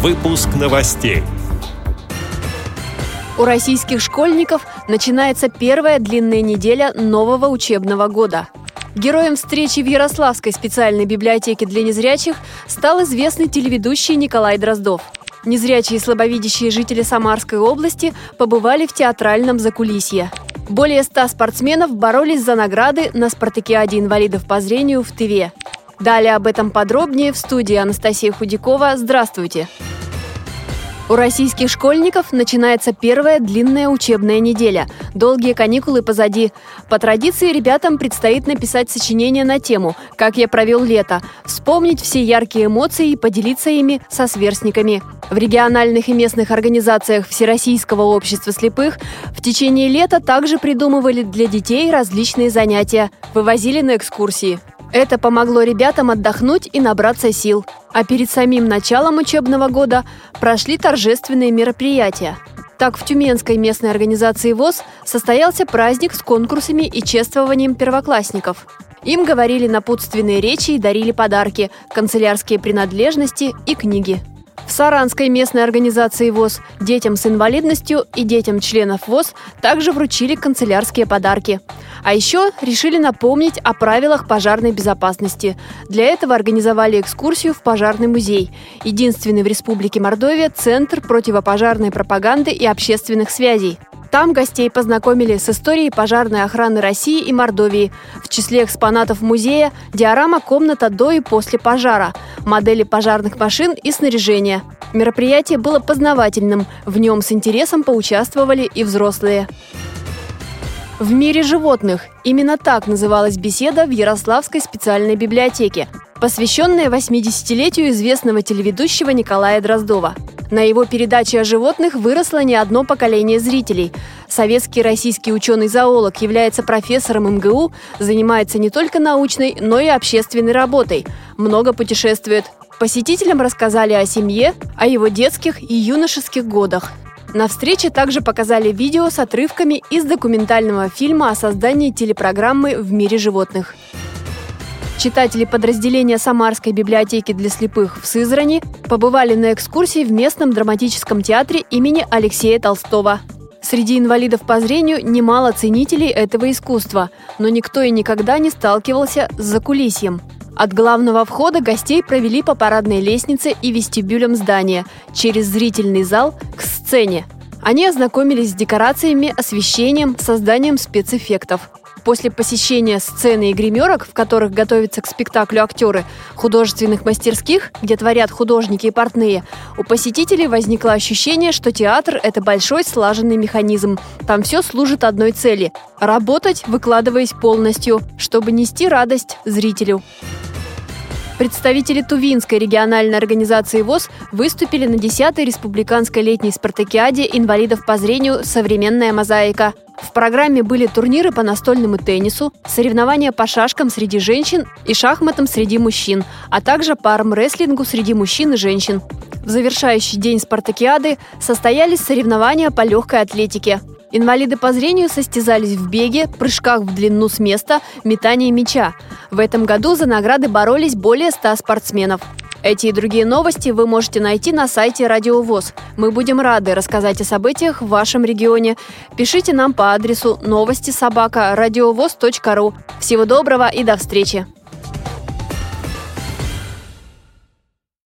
Выпуск новостей. У российских школьников начинается первая длинная неделя нового учебного года. Героем встречи в Ярославской специальной библиотеке для незрячих стал известный телеведущий Николай Дроздов. Незрячие и слабовидящие жители Самарской области побывали в театральном закулисье. Более ста спортсменов боролись за награды на спартакиаде инвалидов по зрению в Тыве. Далее об этом подробнее в студии Анастасия Худякова. Здравствуйте! У российских школьников начинается первая длинная учебная неделя. Долгие каникулы позади. По традиции ребятам предстоит написать сочинение на тему «Как я провел лето», вспомнить все яркие эмоции и поделиться ими со сверстниками. В региональных и местных организациях Всероссийского общества слепых в течение лета также придумывали для детей различные занятия, вывозили на экскурсии. Это помогло ребятам отдохнуть и набраться сил. А перед самим началом учебного года прошли торжественные мероприятия. Так, в Тюменской местной организации ВОЗ состоялся праздник с конкурсами и чествованием первоклассников. Им говорили напутственные речи и дарили подарки, канцелярские принадлежности и книги. В Саранской местной организации ВОЗ детям с инвалидностью и детям членов ВОЗ также вручили канцелярские подарки. А еще решили напомнить о правилах пожарной безопасности. Для этого организовали экскурсию в пожарный музей. Единственный в Республике Мордовия центр противопожарной пропаганды и общественных связей. Там гостей познакомили с историей пожарной охраны России и Мордовии. В числе экспонатов музея – диорама «Комната до и после пожара», модели пожарных машин и снаряжения. Мероприятие было познавательным. В нем с интересом поучаствовали и взрослые. В мире животных. Именно так называлась беседа в Ярославской специальной библиотеке, посвященная 80-летию известного телеведущего Николая Дроздова. На его передаче о животных выросло не одно поколение зрителей. Советский российский ученый-зоолог является профессором МГУ, занимается не только научной, но и общественной работой. Много путешествует. Посетителям рассказали о семье, о его детских и юношеских годах. На встрече также показали видео с отрывками из документального фильма о создании телепрограммы «В мире животных». Читатели подразделения Самарской библиотеки для слепых в Сызрани побывали на экскурсии в местном драматическом театре имени Алексея Толстого. Среди инвалидов по зрению немало ценителей этого искусства, но никто и никогда не сталкивался с закулисьем. От главного входа гостей провели по парадной лестнице и вестибюлям здания, через зрительный зал к сцене. Они ознакомились с декорациями, освещением, созданием спецэффектов. После посещения сцены и гримерок, в которых готовятся к спектаклю актеры, художественных мастерских, где творят художники и портные, у посетителей возникло ощущение, что театр – это большой слаженный механизм. Там все служит одной цели – работать, выкладываясь полностью, чтобы нести радость зрителю. Представители Тувинской региональной организации ВОЗ выступили на 10-й республиканской летней спартакиаде инвалидов по зрению «Современная мозаика». В программе были турниры по настольному теннису, соревнования по шашкам среди женщин и шахматам среди мужчин, а также по армрестлингу среди мужчин и женщин. В завершающий день спартакиады состоялись соревнования по легкой атлетике. Инвалиды по зрению состязались в беге, прыжках в длину с места, метании мяча. В этом году за награды боролись более 100 спортсменов. Эти и другие новости вы можете найти на сайте Радио ВОЗ. Мы будем рады рассказать о событиях в вашем регионе. Пишите нам по адресу новости собака ру. Всего доброго и до встречи!